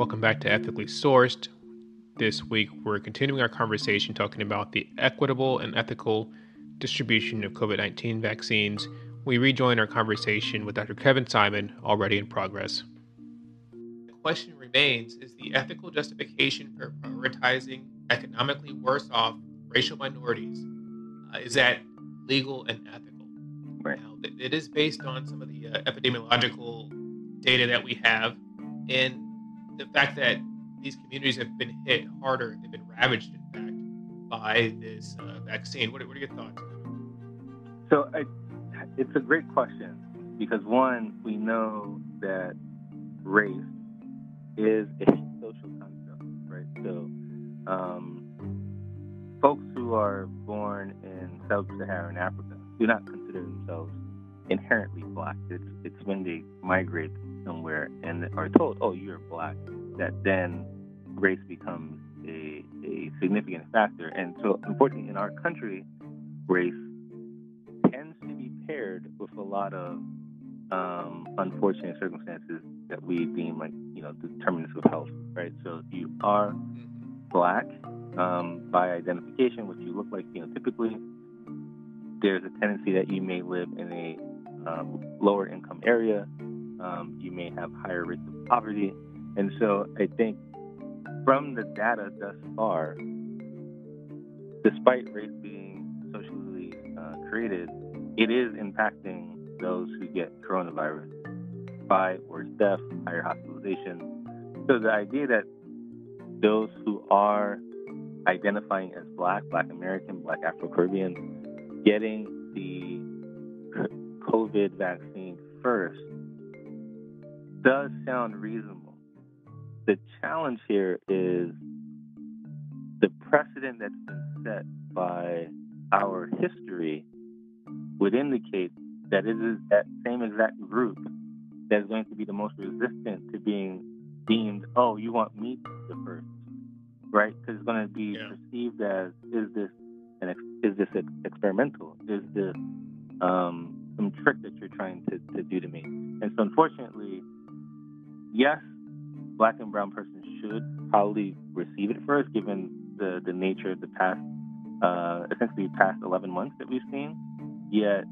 Welcome back to Ethically Sourced. This week, we're continuing our conversation talking about the equitable and ethical distribution of COVID 19 vaccines. We rejoin our conversation with Dr. Kevin Simon, already in progress. The question remains Is the ethical justification for prioritizing economically worse off racial minorities? Uh, is that legal and ethical? Right. Now, it is based on some of the uh, epidemiological data that we have, and the fact that these communities have been hit harder, they've been ravaged, in fact, by this uh, vaccine. What, what, are your thoughts? So I, it's a great question because one, we know that race is a social construct, right? So, um, folks who are born in sub-Saharan Africa do not consider themselves inherently black. It's it's when they migrate somewhere and are told, "Oh, you're black," that then race becomes a a significant factor. And so, unfortunately, in our country, race tends to be paired with a lot of um, unfortunate circumstances that we deem like you know determinants of health, right? So if you are black um, by identification, what you look like phenotypically, there's a tendency that you may live in a um, lower income area. Um, you may have higher rates of poverty, and so I think from the data thus far, despite race being socially uh, created, it is impacting those who get coronavirus by worse death, higher hospitalization. So the idea that those who are identifying as black, black American, black Afro Caribbean, getting the COVID vaccine first does sound reasonable. The challenge here is the precedent that's been set by our history would indicate that it is that same exact group that is going to be the most resistant to being deemed, oh, you want me the first, right? Because it's going to be yeah. perceived as, is this an ex- is this ex- experimental? Is this um, some trick that you're trying to, to do to me? And so, unfortunately, yes, black and brown persons should probably receive it first, given the, the nature of the past, uh, essentially past 11 months that we've seen. Yet,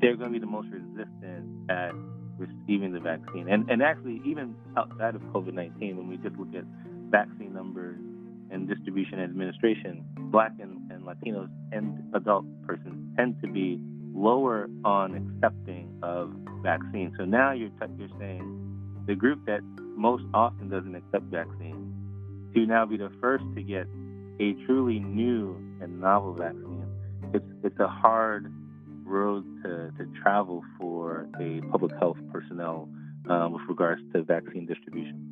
they're going to be the most resistant at receiving the vaccine. And, and actually, even outside of COVID 19, when we just look at vaccine numbers and distribution and administration, Black and, and Latinos and adult persons tend to be lower on accepting of vaccines. So now you're, you're saying the group that most often doesn't accept vaccines to now be the first to get a truly new and novel vaccine. It's, it's a hard road to, to travel for a public health personnel um, with regards to vaccine distribution.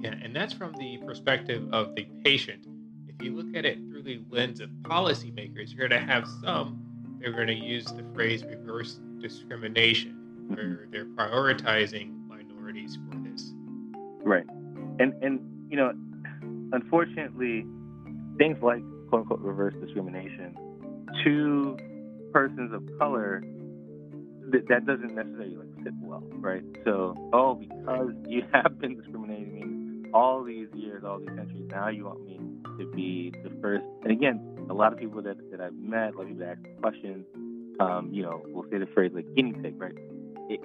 Yeah, and that's from the perspective of the patient. If you look at it through the lens of policymakers, you're going to have some they're going to use the phrase reverse discrimination, where they're prioritizing for this. Right, and and you know, unfortunately, things like quote unquote reverse discrimination to persons of color, th- that doesn't necessarily like sit well, right? So, oh, because you have been discriminating me all these years, all these centuries, now you want me to be the first. And again, a lot of people that, that I've met, a lot of people that ask questions, um, you know, will say the phrase like guinea pig, right? It,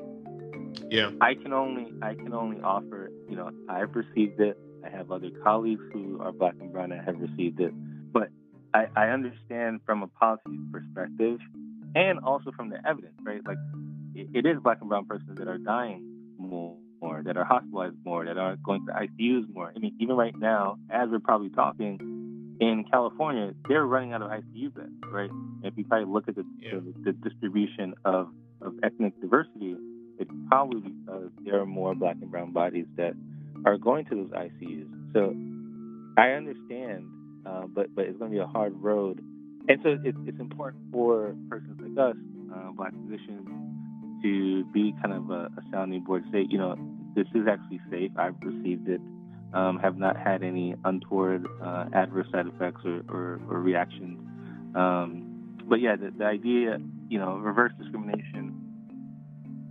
yeah. I can only I can only offer, you know, I've received it. I have other colleagues who are black and brown that have received it. But I, I understand from a policy perspective and also from the evidence, right? Like it, it is black and brown persons that are dying more, more, that are hospitalized more, that are going to ICUs more. I mean, even right now, as we're probably talking, in California, they're running out of ICU beds, right? If you probably look at the, yeah. the, the distribution of, of ethnic diversity, it's probably because there are more black and brown bodies that are going to those ICUs. So I understand uh, but but it's going to be a hard road. And so it's, it's important for persons like us, uh, black physicians, to be kind of a, a sounding board. Say, you know, this is actually safe. I've received it. Um, have not had any untoward uh, adverse side effects or, or, or reactions. Um, but yeah, the, the, idea, you know, reverse discrimination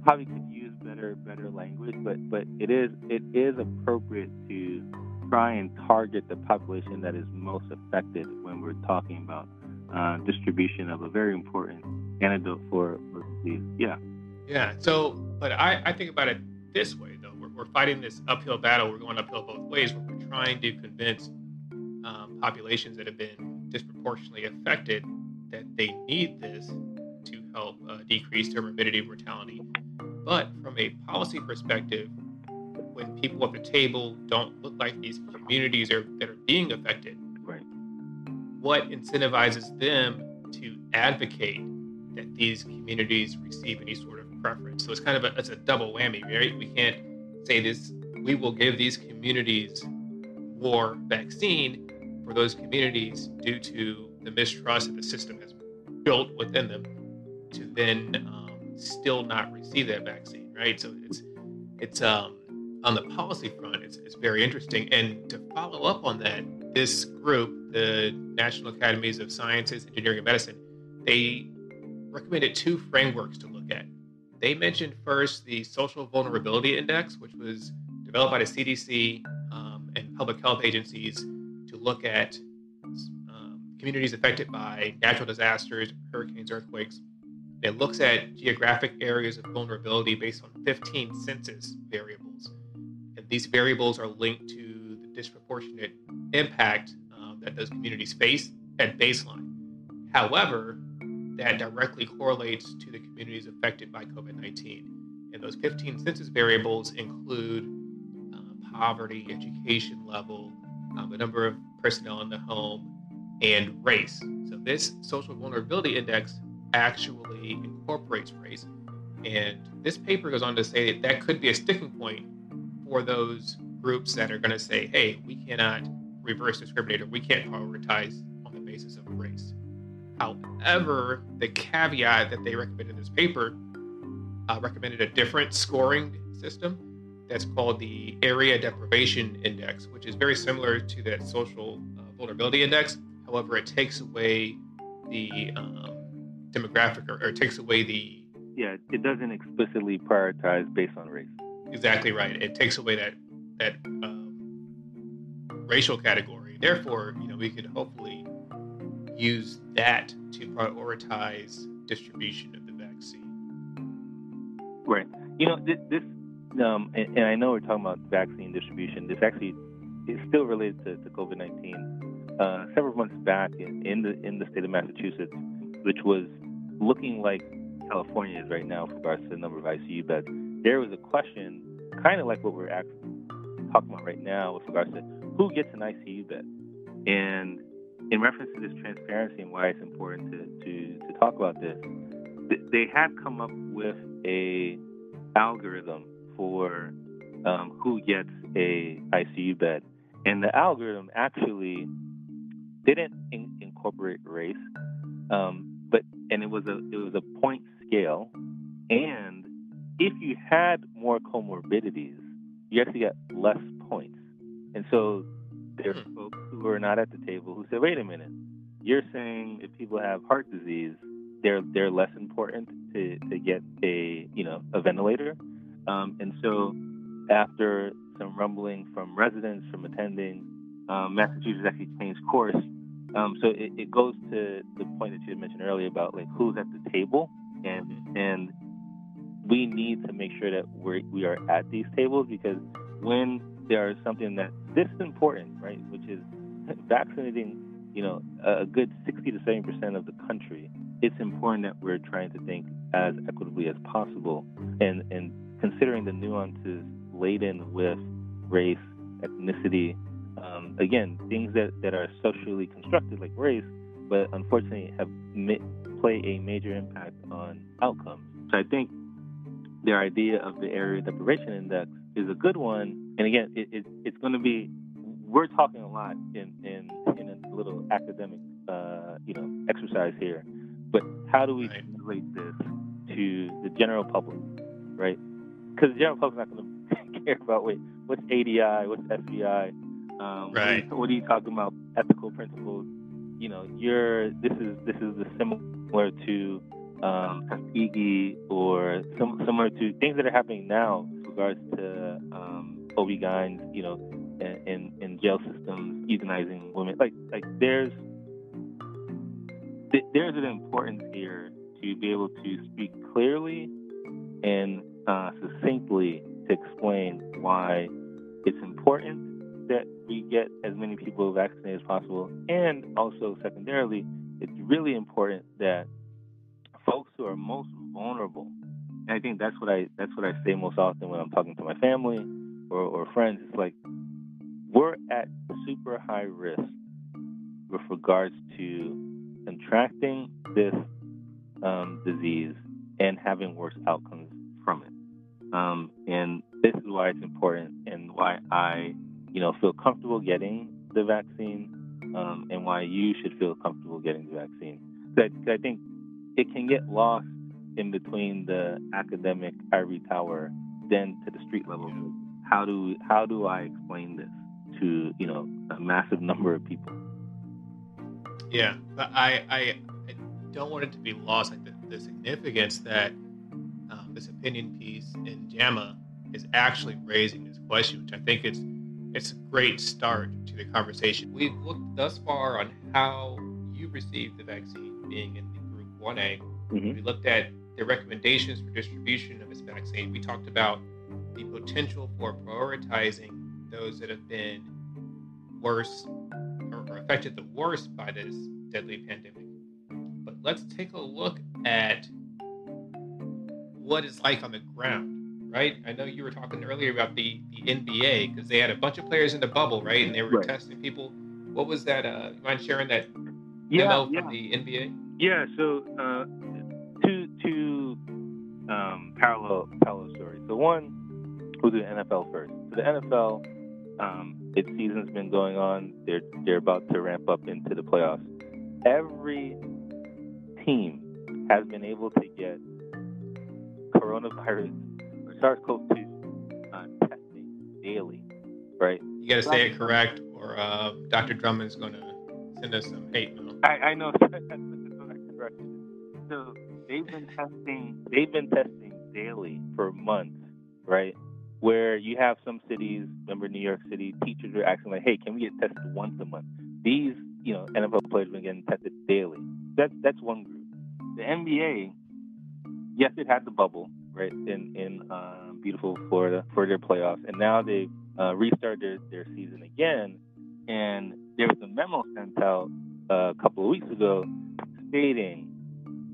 probably could use better better language, but but it is it is appropriate to try and target the population that is most affected when we're talking about uh, distribution of a very important antidote for, for disease. Yeah. Yeah. So, but I, I think about it this way though. We're, we're fighting this uphill battle. We're going uphill both ways. We're trying to convince um, populations that have been disproportionately affected that they need this to help uh, decrease their morbidity and mortality. But from a policy perspective, when people at the table don't look like these communities are that are being affected, right. what incentivizes them to advocate that these communities receive any sort of preference? So it's kind of a, it's a double whammy, right? We can't say this. We will give these communities more vaccine for those communities due to the mistrust that the system has built within them to then um, still not receive that vaccine, right? So it's it's um, on the policy front, it's, it's very interesting. And to follow up on that, this group, the National Academies of Sciences, Engineering, and Medicine, they recommended two frameworks to look at. They mentioned first the Social Vulnerability Index, which was developed by the CDC um, and public health agencies to look at um, communities affected by natural disasters, hurricanes, earthquakes. It looks at geographic areas of vulnerability based on 15 census variables And these variables are linked to the disproportionate impact um, that those communities face at baseline. However, that directly correlates to the communities affected by COVID 19. And those 15 census variables include uh, poverty, education level, um, the number of personnel in the home, and race. So, this social vulnerability index actually incorporates race. And this paper goes on to say that that could be a sticking point for those groups that are going to say, hey, we cannot reverse discriminate or we can't prioritize on the basis of race. However, the caveat that they recommended in this paper uh, recommended a different scoring system that's called the Area Deprivation Index, which is very similar to that Social uh, Vulnerability Index. However, it takes away the um, demographic or, or takes away the. Yeah, it doesn't explicitly prioritize based on race exactly right. It takes away that that um, racial category. Therefore, you know, we could hopefully use that to prioritize distribution of the vaccine. Right. You know, this, this um, and, and, I know we're talking about vaccine distribution. This actually is still related to, to COVID nineteen. Uh, several months back, in, in the in the state of Massachusetts, which was looking like California is right now with regards to the number of ICU beds there was a question, kind of like what we're actually talking about right now, with regards to who gets an ICU bed, and in reference to this transparency and why it's important to to, to talk about this, they have come up with a algorithm for um, who gets a ICU bed, and the algorithm actually didn't in- incorporate race, um, and it was a it was a point scale, and if you had more comorbidities, you actually got less points. And so there are hmm. folks who are not at the table who say, wait a minute, you're saying if people have heart disease, they're they're less important to, to get a you know a ventilator. Um, and so after some rumbling from residents, from attending, um, Massachusetts actually changed course. Um, so it, it, goes to the point that you had mentioned earlier about like who's at the table, and and we need to make sure that we're, we are at these tables because when there is something that this is important, right, which is vaccinating, you know, a good 60 to 70 percent of the country, it's important that we're trying to think as equitably as possible and and considering the nuances laden with race, ethnicity, again, things that, that are socially constructed like race, but unfortunately have play a major impact on outcomes. So I think their idea of the area deprivation index is a good one. And again, it, it, it's going to be we're talking a lot in in, in a little academic uh, you know exercise here, but how do we right. translate this to the general public, right? Because the general public's not going to care about wait what's ADI, what's SVI, um, right? What, what are you talking about? Ethical principles. You know, you're this is this is similar to um, Tuskegee or some, similar to things that are happening now with regards to um, OB-GYNs, you know, in, in, in jail systems euthanizing women. Like, like there's there's an importance here to be able to speak clearly and uh, succinctly to explain why it's important that we get as many people vaccinated as possible, and also secondarily, it's really important that folks who are most vulnerable, and I think that's what I that's what I say most often when I'm talking to my family or, or friends. It's like we're at super high risk with regards to contracting this um, disease and having worse outcomes from it. Um, and this is why it's important and why I, you know, feel comfortable getting the vaccine um, and why you should feel comfortable getting the vaccine. I, I think it can get lost in between the academic ivory tower then to the street level. How do how do I explain this to you know a massive number of people? Yeah, but I I, I don't want it to be lost like the, the significance that um, this opinion piece in JAMA is actually raising this question, which I think it's it's a great start to the conversation. We've looked thus far on how you received the vaccine, being in the group 1A. Mm-hmm. We looked at the recommendations for distribution of this vaccine. We talked about the potential for prioritizing those that have been worse or affected the worst by this deadly pandemic. But let's take a look at what it's like on the ground, right? I know you were talking earlier about the, the NBA because they had a bunch of players in the bubble, right? And they were right. testing people. What was that? Uh, you mind sharing that yeah, memo yeah. from the NBA? Yeah. So uh, two two um, parallel parallel stories. So one, we'll do the NFL first. So the NFL, um, its season's been going on. They're they're about to ramp up into the playoffs. Every team has been able to get coronavirus or SARS-CoV-2 uh, testing daily, right? You got to say it correct, or uh, Dr. Drummond's going to send us some hate mail. I, I know. so they've been testing. They've been testing daily for months, right? Where you have some cities, remember New York City, teachers are asking like, "Hey, can we get tested once a month?" These, you know, NFL players have been getting tested daily. That's that's one group. The NBA yes, it had the bubble right in in um, beautiful Florida for their playoffs, and now they uh, restarted their, their season again. And there was a memo sent out uh, a couple of weeks ago stating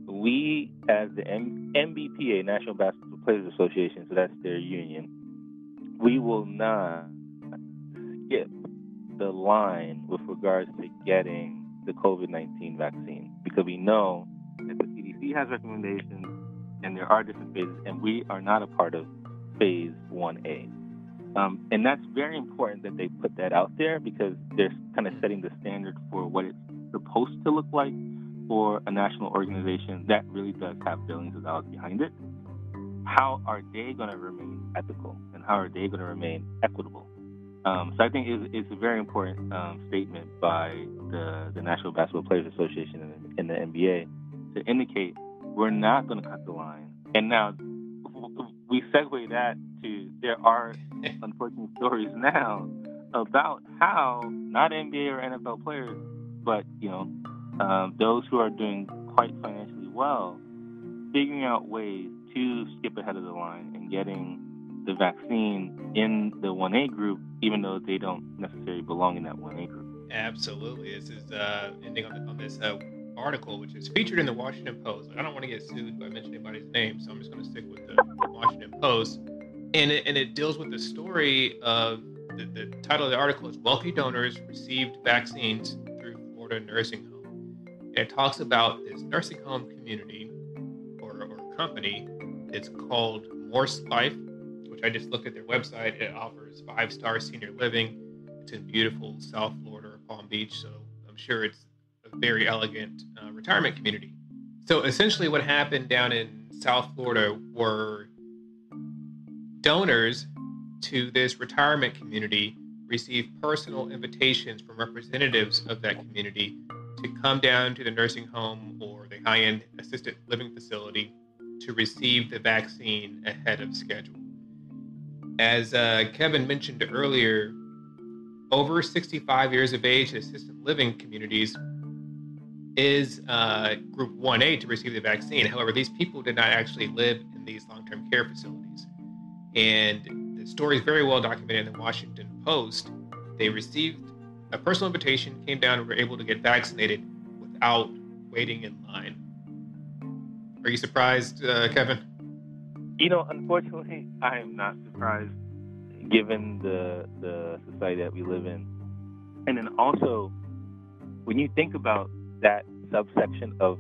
we, as the M- National Basketball Players Association, so that's their union, we will not skip the line with regards to getting the COVID 19 vaccine because we know that the CDC has recommendations and there are different phases, and we are not a part of phase 1A. Um, and that's very important that they put that out there because they're kind of setting the standard for what it's supposed to look like for a national organization that really does have billions of dollars behind it. How are they going to remain ethical and how are they going to remain equitable? Um, so I think it's, it's a very important um, statement by the, the National Basketball Players Association and, and the NBA to indicate we're not going to cut the line. And now we segue that to there are unfortunate stories now about how not NBA or NFL players, but you know um, those who are doing quite financially well, figuring out ways to skip ahead of the line and getting the vaccine in the 1A group, even though they don't necessarily belong in that 1A group. Absolutely. This is uh, ending on, on this uh, article, which is featured in the Washington Post. I don't want to get sued by mentioning anybody's name, so I'm just going to stick with the Washington Post. And it, and it deals with the story of the, the title of the article is Wealthy Donors Received Vaccines Through Florida Nursing Home. And it talks about this nursing home community or, or company. It's called Morse Life, which I just looked at their website. It offers five star senior living. It's in beautiful South Florida, Palm Beach, so I'm sure it's very elegant uh, retirement community. So essentially, what happened down in South Florida were donors to this retirement community received personal invitations from representatives of that community to come down to the nursing home, or the high end assisted living facility to receive the vaccine ahead of schedule. As uh, Kevin mentioned earlier, over 65 years of age assisted living communities is uh, group 1A to receive the vaccine. However, these people did not actually live in these long term care facilities. And the story is very well documented in the Washington Post. They received a personal invitation, came down, and were able to get vaccinated without waiting in line. Are you surprised, uh, Kevin? You know, unfortunately, I am not surprised, given the the society that we live in, and then also when you think about that subsection of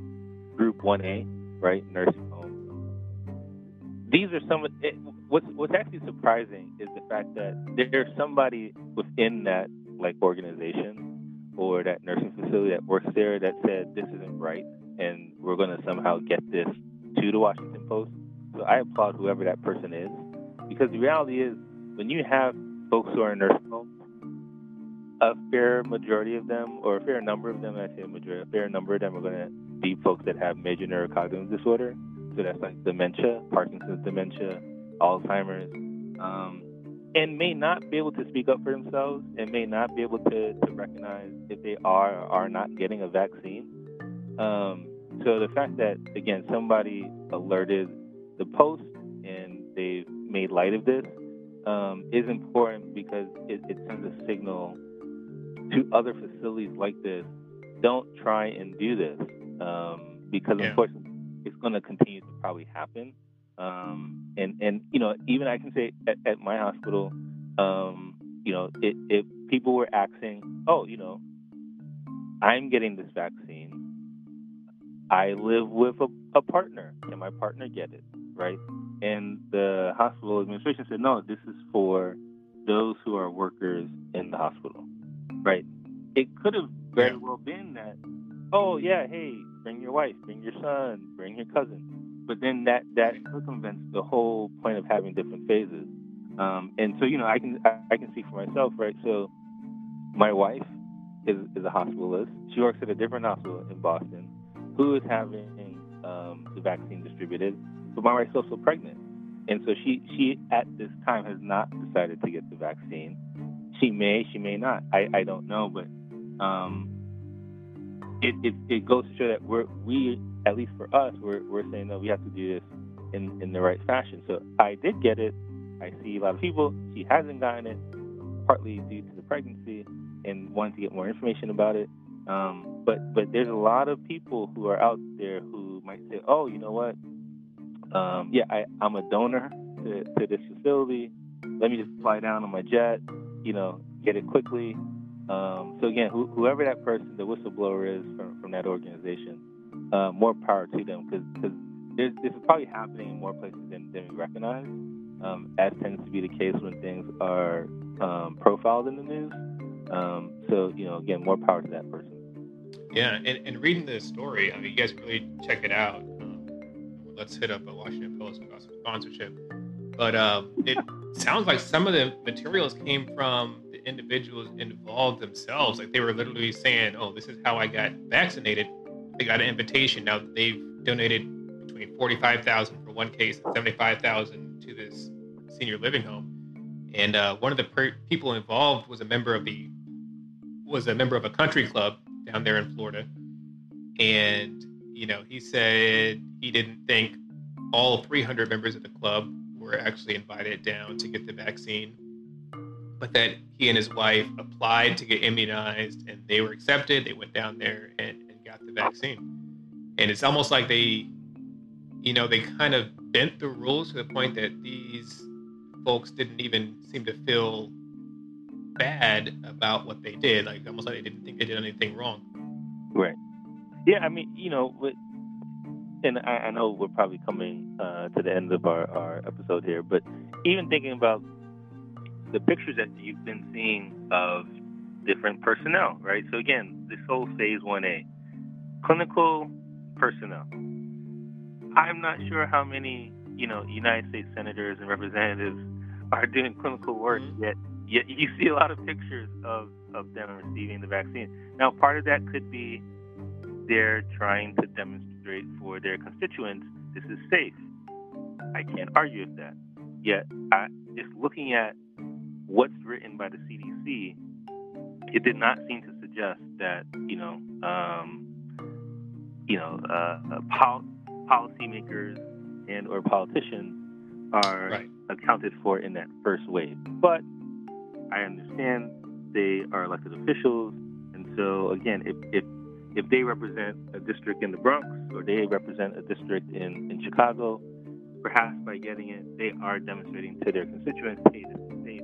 Group 1A, right, nursing homes. These are some it, what's what's actually surprising is the fact that there's somebody within that like organization or that nursing facility that works there that said this isn't right and we're going to somehow get this to the Washington Post. So I applaud whoever that person is because the reality is when you have folks who are in nursing homes a fair majority of them, or a fair number of them, I say a majority, a fair number of them are going to be folks that have major neurocognitive disorder. So that's like dementia, Parkinson's dementia, Alzheimer's, um, and may not be able to speak up for themselves and may not be able to, to recognize if they are or are not getting a vaccine. Um, so the fact that, again, somebody alerted the post and they've made light of this um, is important because it, it sends a signal to other facilities like this, don't try and do this um, because yeah. course, it's going to continue to probably happen. Um, and and you know even I can say at, at my hospital, um, you know, it, if people were asking, oh, you know, I'm getting this vaccine. I live with a, a partner. Can my partner get it? Right? And the hospital administration said, no, this is for those who are workers in the hospital. Right. It could have very yeah. well been that, oh yeah, hey, bring your wife, bring your son, bring your cousin. But then that that circumvents the whole point of having different phases. Um, and so you know, I can I, I can speak for myself, right? So my wife is is a hospitalist. She works at a different hospital in Boston, who is having um, the vaccine distributed. But my wife's also pregnant, and so she she at this time has not decided to get the vaccine. She may, she may not. I, I don't know, but um, it, it it goes to show that we're we at least for us we're we're saying that we have to do this in in the right fashion. So I did get it. I see a lot of people. She hasn't gotten it, partly due to the pregnancy and wanting to get more information about it. Um, but but there's a lot of people who are out there who might say, oh, you know what? Um, yeah, I, I'm a donor to, to this facility. Let me just fly down on my jet you know, get it quickly. Um, so again, wh- whoever that person, the whistleblower is from, from that organization, uh, more power to them because this is probably happening in more places than, than we recognize, um, as tends to be the case when things are um, profiled in the news. Um, so you know, again, more power to that person. Yeah, and, and reading the story, I mean, you guys really check it out. Um, let's hit up a Washington Post about some sponsorship. But um, it sounds like some of the materials came from the individuals involved themselves. Like they were literally saying, "Oh, this is how I got vaccinated." They got an invitation. Now they've donated between forty-five thousand for one case and seventy-five thousand to this senior living home. And uh, one of the per- people involved was a member of the was a member of a country club down there in Florida, and you know he said he didn't think all 300 members of the club were actually invited down to get the vaccine, but that he and his wife applied to get immunized and they were accepted. They went down there and, and got the vaccine. And it's almost like they, you know, they kind of bent the rules to the point that these folks didn't even seem to feel bad about what they did. Like almost like they didn't think they did anything wrong. Right. Yeah, I mean, you know, and I, I know we're probably coming uh, to the end of our, our episode here, but even thinking about the pictures that you've been seeing of different personnel, right? So again, this whole phase 1A, clinical personnel. I'm not sure how many, you know, United States senators and representatives are doing clinical work mm-hmm. yet. Yet you see a lot of pictures of, of them receiving the vaccine. Now, part of that could be they're trying to demonstrate demonstrate for their constituents this is safe. I can't argue with that. Yet, I, just looking at what's written by the CDC, it did not seem to suggest that you know, um, you know, uh, uh, pol- policymakers and or politicians are right. accounted for in that first wave. But I understand they are elected officials, and so again, if if if they represent a district in the Bronx or they represent a district in, in Chicago, perhaps by getting it, they are demonstrating to their constituents, hey, this is safe,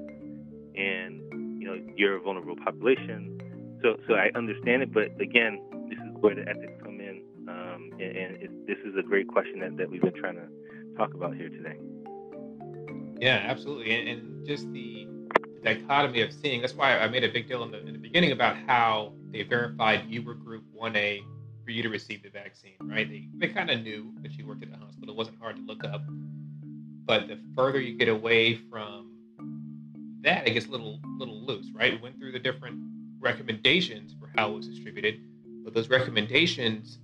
and you know you're a vulnerable population. So, so I understand it, but again, this is where the ethics come in, um, and, and it, this is a great question that, that we've been trying to talk about here today. Yeah, absolutely, and, and just the dichotomy of seeing. That's why I made a big deal in the, in the beginning about how they verified you were Group One A for you to receive the vaccine. Right? They they kind of knew that you worked at the hospital. It wasn't hard to look up. But the further you get away from that, it gets a little little loose. Right? We went through the different recommendations for how it was distributed, but those recommendations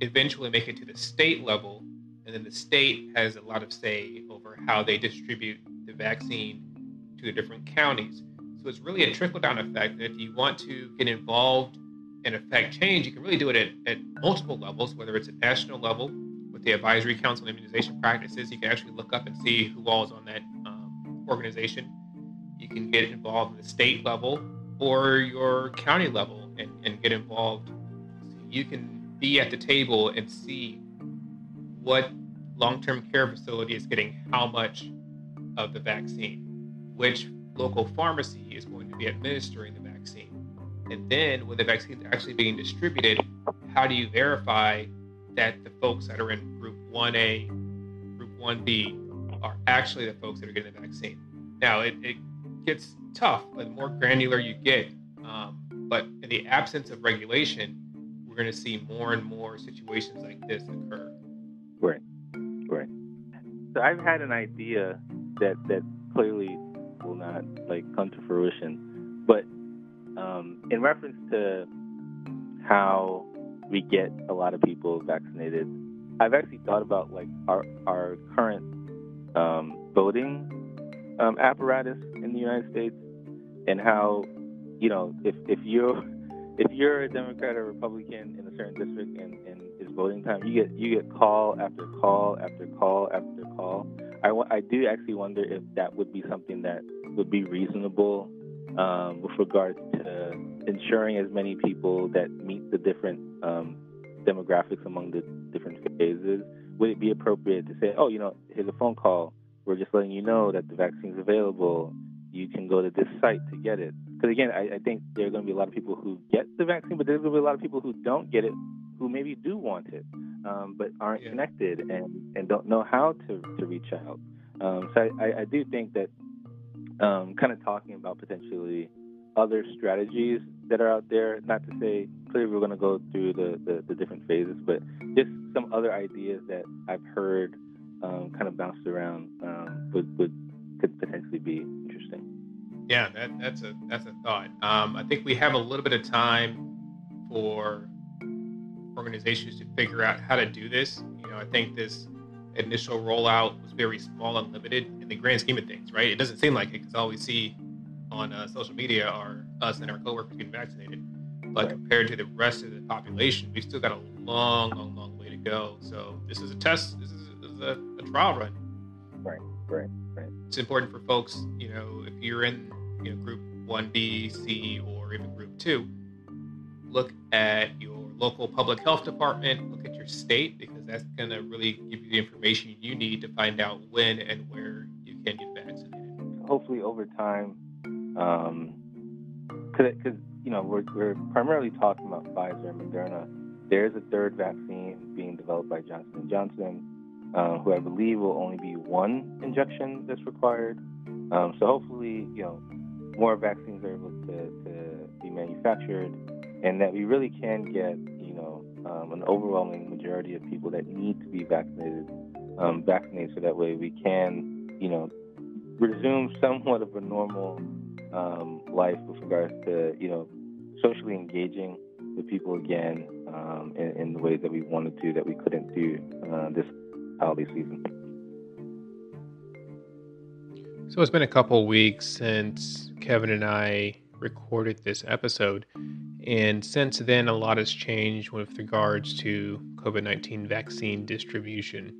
eventually make it to the state level, and then the state has a lot of say over how they distribute the vaccine to the different counties. So it's really a trickle down effect. That if you want to get involved and affect change, you can really do it at, at multiple levels, whether it's at national level with the Advisory Council on Immunization Practices. You can actually look up and see who all is on that um, organization. You can get involved in the state level or your county level and, and get involved. You can be at the table and see what long term care facility is getting how much of the vaccine which local pharmacy is going to be administering the. And then when the vaccine is actually being distributed, how do you verify that the folks that are in group 1A, group 1B are actually the folks that are getting the vaccine? Now, it, it gets tough the more granular you get. Um, but in the absence of regulation, we're going to see more and more situations like this occur. Right, right. So I've had an idea that that clearly will not like come to fruition. But um, in reference to how we get a lot of people vaccinated, I've actually thought about like our our current um, voting um, apparatus in the United States and how you know if if you're if you're a Democrat or Republican in a certain district and, and it's voting time, you get you get call after call after call after call. I, I do actually wonder if that would be something that would be reasonable um, with regards to ensuring as many people that meet the different um, demographics among the different phases. Would it be appropriate to say, oh, you know, here's a phone call. We're just letting you know that the vaccine is available. You can go to this site to get it. Because again, I, I think there are going to be a lot of people who get the vaccine, but there's going to be a lot of people who don't get it, who maybe do want it, um, but aren't yeah. connected and, and don't know how to, to reach out. Um, so I, I do think that um, kind of talking about potentially other strategies that are out there. Not to say clearly we're going to go through the, the, the, different phases, but just some other ideas that I've heard um, kind of bounced around um, would, would could potentially be interesting. Yeah, that, that's a that's a thought. Um, I think we have a little bit of time for organizations to figure out how to do this. You know, I think this initial rollout was very small and limited in the grand scheme of things, right? It doesn't seem like it because all we see on uh, social media are us and our coworkers getting vaccinated. But compared to the rest of the population, we've still got a long, long, long way to go. So this is a test. This is, this is a, a, trial run. Right, right, right. It's important for folks, you know, if you're in you know, group 1B, C, or even group 2, look at your local public health department, look at your state, because that's going to really give you the information you need to find out when and where you can get vaccinated. Hopefully, over time, because um, you know we're, we're primarily talking about Pfizer and Moderna. There is a third vaccine being developed by Johnson and Johnson, uh, who I believe will only be one injection that's required. Um, so hopefully, you know, more vaccines are able to, to be manufactured and that we really can get, um, an overwhelming majority of people that need to be vaccinated um, vaccinated, so that way we can, you know, resume somewhat of a normal um, life with regards to, you know, socially engaging with people again, um, in, in, the ways that we wanted to that we couldn't do uh, this holiday season. So it's been a couple weeks since Kevin and I recorded this episode. And since then, a lot has changed with regards to COVID 19 vaccine distribution.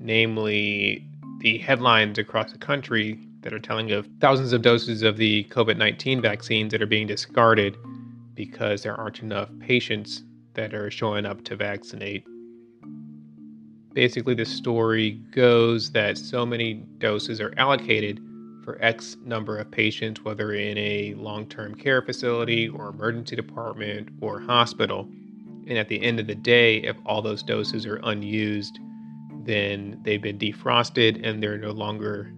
Namely, the headlines across the country that are telling of thousands of doses of the COVID 19 vaccines that are being discarded because there aren't enough patients that are showing up to vaccinate. Basically, the story goes that so many doses are allocated for X number of patients, whether in a long term care facility or emergency department or hospital. And at the end of the day, if all those doses are unused, then they've been defrosted and they're no longer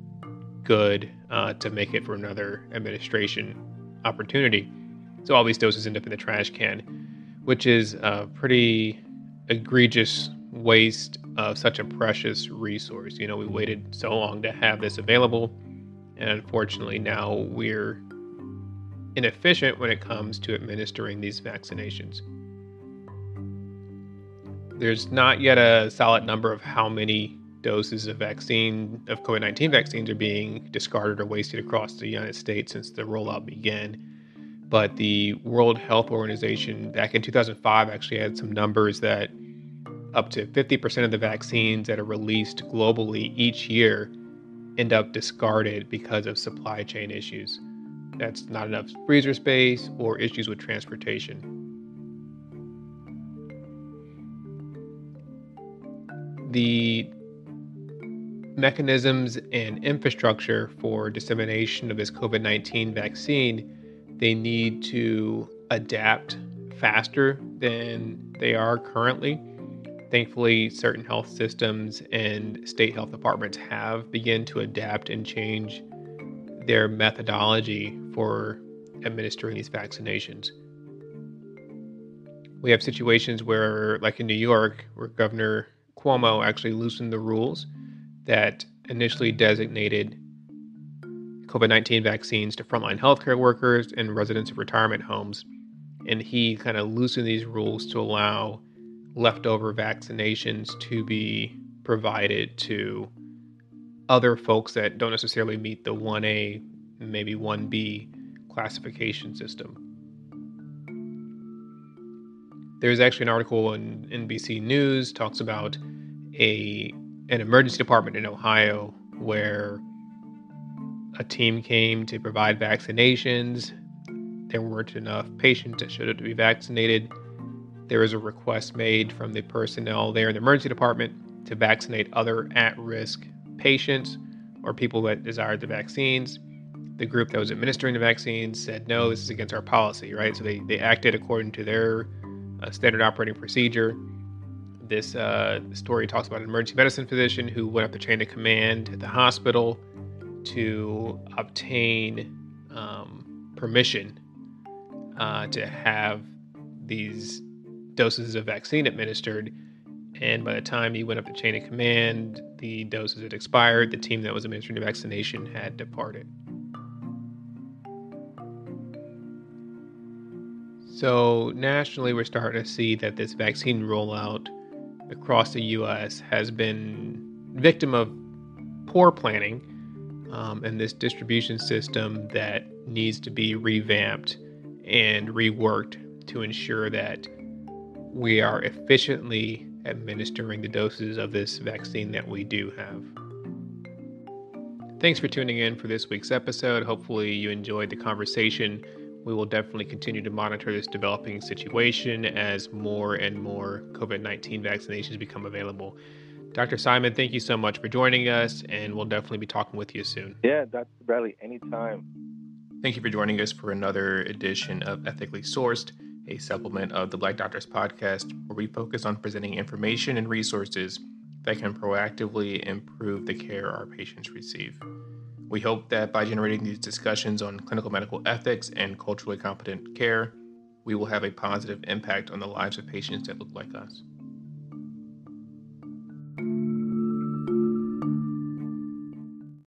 good uh, to make it for another administration opportunity. So all these doses end up in the trash can, which is a pretty egregious waste of such a precious resource. You know, we waited so long to have this available and unfortunately, now we're inefficient when it comes to administering these vaccinations. There's not yet a solid number of how many doses of vaccine of COVID-19 vaccines are being discarded or wasted across the United States since the rollout began. But the World Health Organization back in 2005 actually had some numbers that up to 50% of the vaccines that are released globally each year end up discarded because of supply chain issues. That's not enough freezer space or issues with transportation. The mechanisms and infrastructure for dissemination of this COVID 19 vaccine, they need to adapt faster than they are currently. Thankfully, certain health systems and state health departments have begun to adapt and change their methodology for administering these vaccinations. We have situations where, like in New York, where Governor Cuomo actually loosened the rules that initially designated COVID 19 vaccines to frontline healthcare workers and residents of retirement homes. And he kind of loosened these rules to allow leftover vaccinations to be provided to other folks that don't necessarily meet the 1A, maybe 1B classification system. There's actually an article in NBC News talks about a an emergency department in Ohio where a team came to provide vaccinations. There weren't enough patients that showed up to be vaccinated there was a request made from the personnel there in the emergency department to vaccinate other at risk patients or people that desired the vaccines. The group that was administering the vaccines said, no, this is against our policy, right? So they, they acted according to their uh, standard operating procedure. This uh, story talks about an emergency medicine physician who went up the chain of command at the hospital to obtain um, permission uh, to have these doses of vaccine administered. And by the time he went up the chain of command, the doses had expired. The team that was administering the vaccination had departed. So, nationally, we're starting to see that this vaccine rollout across the U.S. has been victim of poor planning um, and this distribution system that needs to be revamped and reworked to ensure that we are efficiently administering the doses of this vaccine that we do have. Thanks for tuning in for this week's episode. Hopefully, you enjoyed the conversation. We will definitely continue to monitor this developing situation as more and more COVID 19 vaccinations become available. Dr. Simon, thank you so much for joining us, and we'll definitely be talking with you soon. Yeah, Dr. Bradley, anytime. Thank you for joining us for another edition of Ethically Sourced a supplement of the Black Doctors podcast, where we focus on presenting information and resources that can proactively improve the care our patients receive. We hope that by generating these discussions on clinical medical ethics and culturally competent care, we will have a positive impact on the lives of patients that look like us.